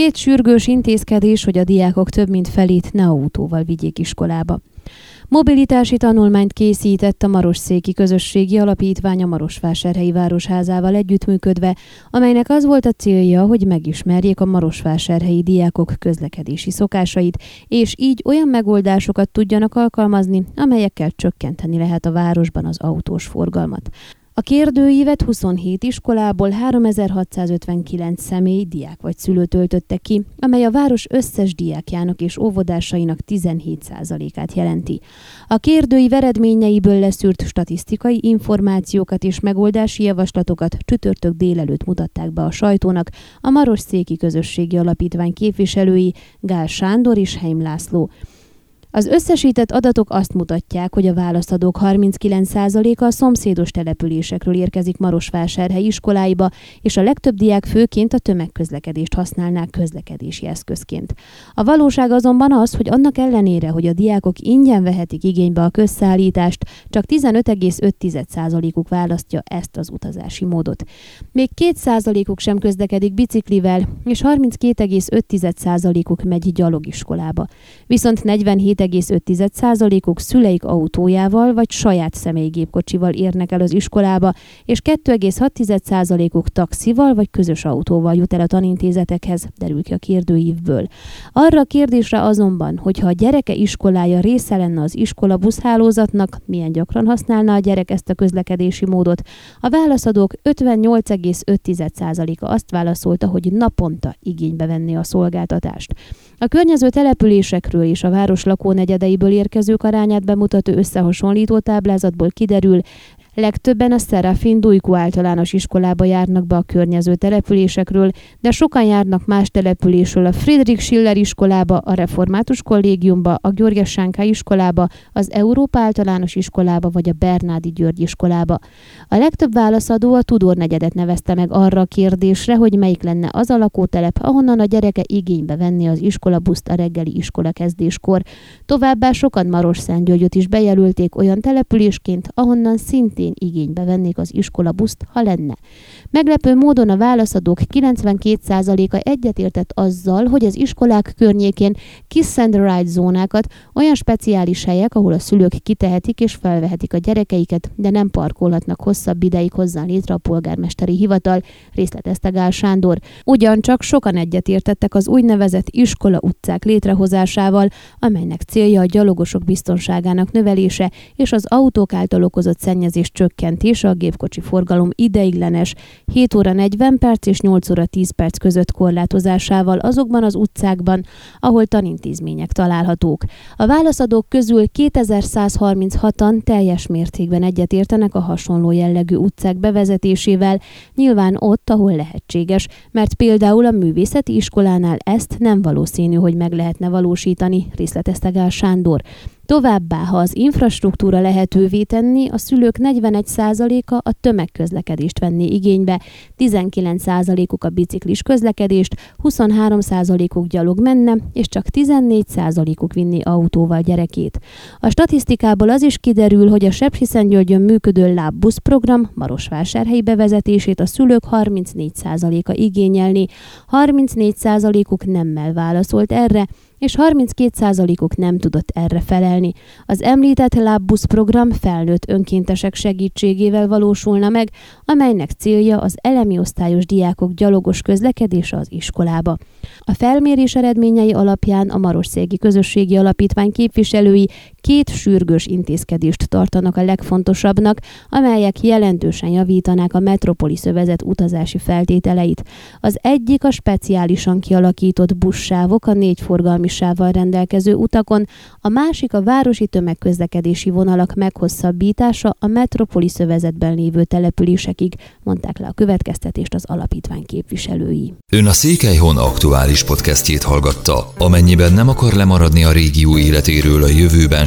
Két sürgős intézkedés, hogy a diákok több mint felét ne autóval vigyék iskolába. Mobilitási tanulmányt készített a Marosszéki Közösségi Alapítvány a Marosvásárhelyi Városházával együttműködve, amelynek az volt a célja, hogy megismerjék a marosvásárhelyi diákok közlekedési szokásait, és így olyan megoldásokat tudjanak alkalmazni, amelyekkel csökkenteni lehet a városban az autós forgalmat. A kérdőívet 27 iskolából 3659 személy, diák vagy szülő töltötte ki, amely a város összes diákjának és óvodásainak 17%-át jelenti. A kérdőív eredményeiből leszűrt statisztikai információkat és megoldási javaslatokat csütörtök délelőtt mutatták be a sajtónak a Maros Széki Közösségi Alapítvány képviselői Gál Sándor és Heim László. Az összesített adatok azt mutatják, hogy a választadók 39%-a a szomszédos településekről érkezik Marosvásárhely iskoláiba, és a legtöbb diák főként a tömegközlekedést használnák közlekedési eszközként. A valóság azonban az, hogy annak ellenére, hogy a diákok ingyen vehetik igénybe a közszállítást, csak 15,5%-uk választja ezt az utazási módot. Még 2%-uk sem közlekedik biciklivel, és 32,5%-uk megy gyalogiskolába. Viszont 47 2,5%-uk szüleik autójával vagy saját személygépkocsival érnek el az iskolába, és 2,6%-uk taxival vagy közös autóval jut el a tanintézetekhez, derül ki a kérdőívből. Arra a kérdésre azonban, hogyha a gyereke iskolája része lenne az iskola buszhálózatnak, milyen gyakran használna a gyerek ezt a közlekedési módot, a válaszadók 58,5%-a azt válaszolta, hogy naponta igénybe venni a szolgáltatást. A környező településekről és a város lakó negyedeiből érkezők arányát bemutató összehasonlító táblázatból kiderül, Legtöbben a Szerafin Dujku általános iskolába járnak be a környező településekről, de sokan járnak más településről a Friedrich Schiller iskolába, a Református kollégiumba, a Györges Sánká iskolába, az Európa általános iskolába vagy a Bernádi György iskolába. A legtöbb válaszadó a Tudor negyedet nevezte meg arra a kérdésre, hogy melyik lenne az a lakótelep, ahonnan a gyereke igénybe venni az iskolabuszt a reggeli iskola kezdéskor. Továbbá sokan Maros Szentgyörgyöt is bejelölték olyan településként, ahonnan szintén szintén igénybe vennék az iskola buszt, ha lenne. Meglepő módon a válaszadók 92%-a egyetértett azzal, hogy az iskolák környékén kiss and ride zónákat, olyan speciális helyek, ahol a szülők kitehetik és felvehetik a gyerekeiket, de nem parkolhatnak hosszabb ideig hozzá létre a polgármesteri hivatal, részletezte Gál Sándor. Ugyancsak sokan egyetértettek az úgynevezett iskola utcák létrehozásával, amelynek célja a gyalogosok biztonságának növelése és az autók által okozott szennyezés csökkentése a gépkocsi forgalom ideiglenes 7 óra 40 perc és 8 óra 10 perc között korlátozásával azokban az utcákban, ahol tanintézmények találhatók. A válaszadók közül 2136-an teljes mértékben egyetértenek a hasonló jellegű utcák bevezetésével, nyilván ott, ahol lehetséges, mert például a művészeti iskolánál ezt nem valószínű, hogy meg lehetne valósítani, részletezte Gál Sándor. Továbbá, ha az infrastruktúra lehetővé tenni, a szülők 41%-a a tömegközlekedést venné igénybe, 19%-uk a biciklis közlekedést, 23%-uk gyalog menne, és csak 14%-uk vinni autóval gyerekét. A statisztikából az is kiderül, hogy a Sepsiszentgyörgyön működő lábbusz program Marosvásárhelyi bevezetését a szülők 34%-a igényelni, 34%-uk nemmel válaszolt erre, és 32%-uk nem tudott erre felelni. Az említett lábbusz program felnőtt önkéntesek segítségével valósulna meg, amelynek célja az elemi osztályos diákok gyalogos közlekedése az iskolába. A felmérés eredményei alapján a Marosszégi Közösségi Alapítvány képviselői két sürgős intézkedést tartanak a legfontosabbnak, amelyek jelentősen javítanák a Metropolis övezet utazási feltételeit. Az egyik a speciálisan kialakított buszsávok a négy forgalmi sávval rendelkező utakon, a másik a városi tömegközlekedési vonalak meghosszabbítása a Metropolis övezetben lévő településekig, mondták le a következtetést az alapítvány képviselői. Ön a Székelyhon aktuális podcastjét hallgatta. Amennyiben nem akar lemaradni a régió életéről a jövőben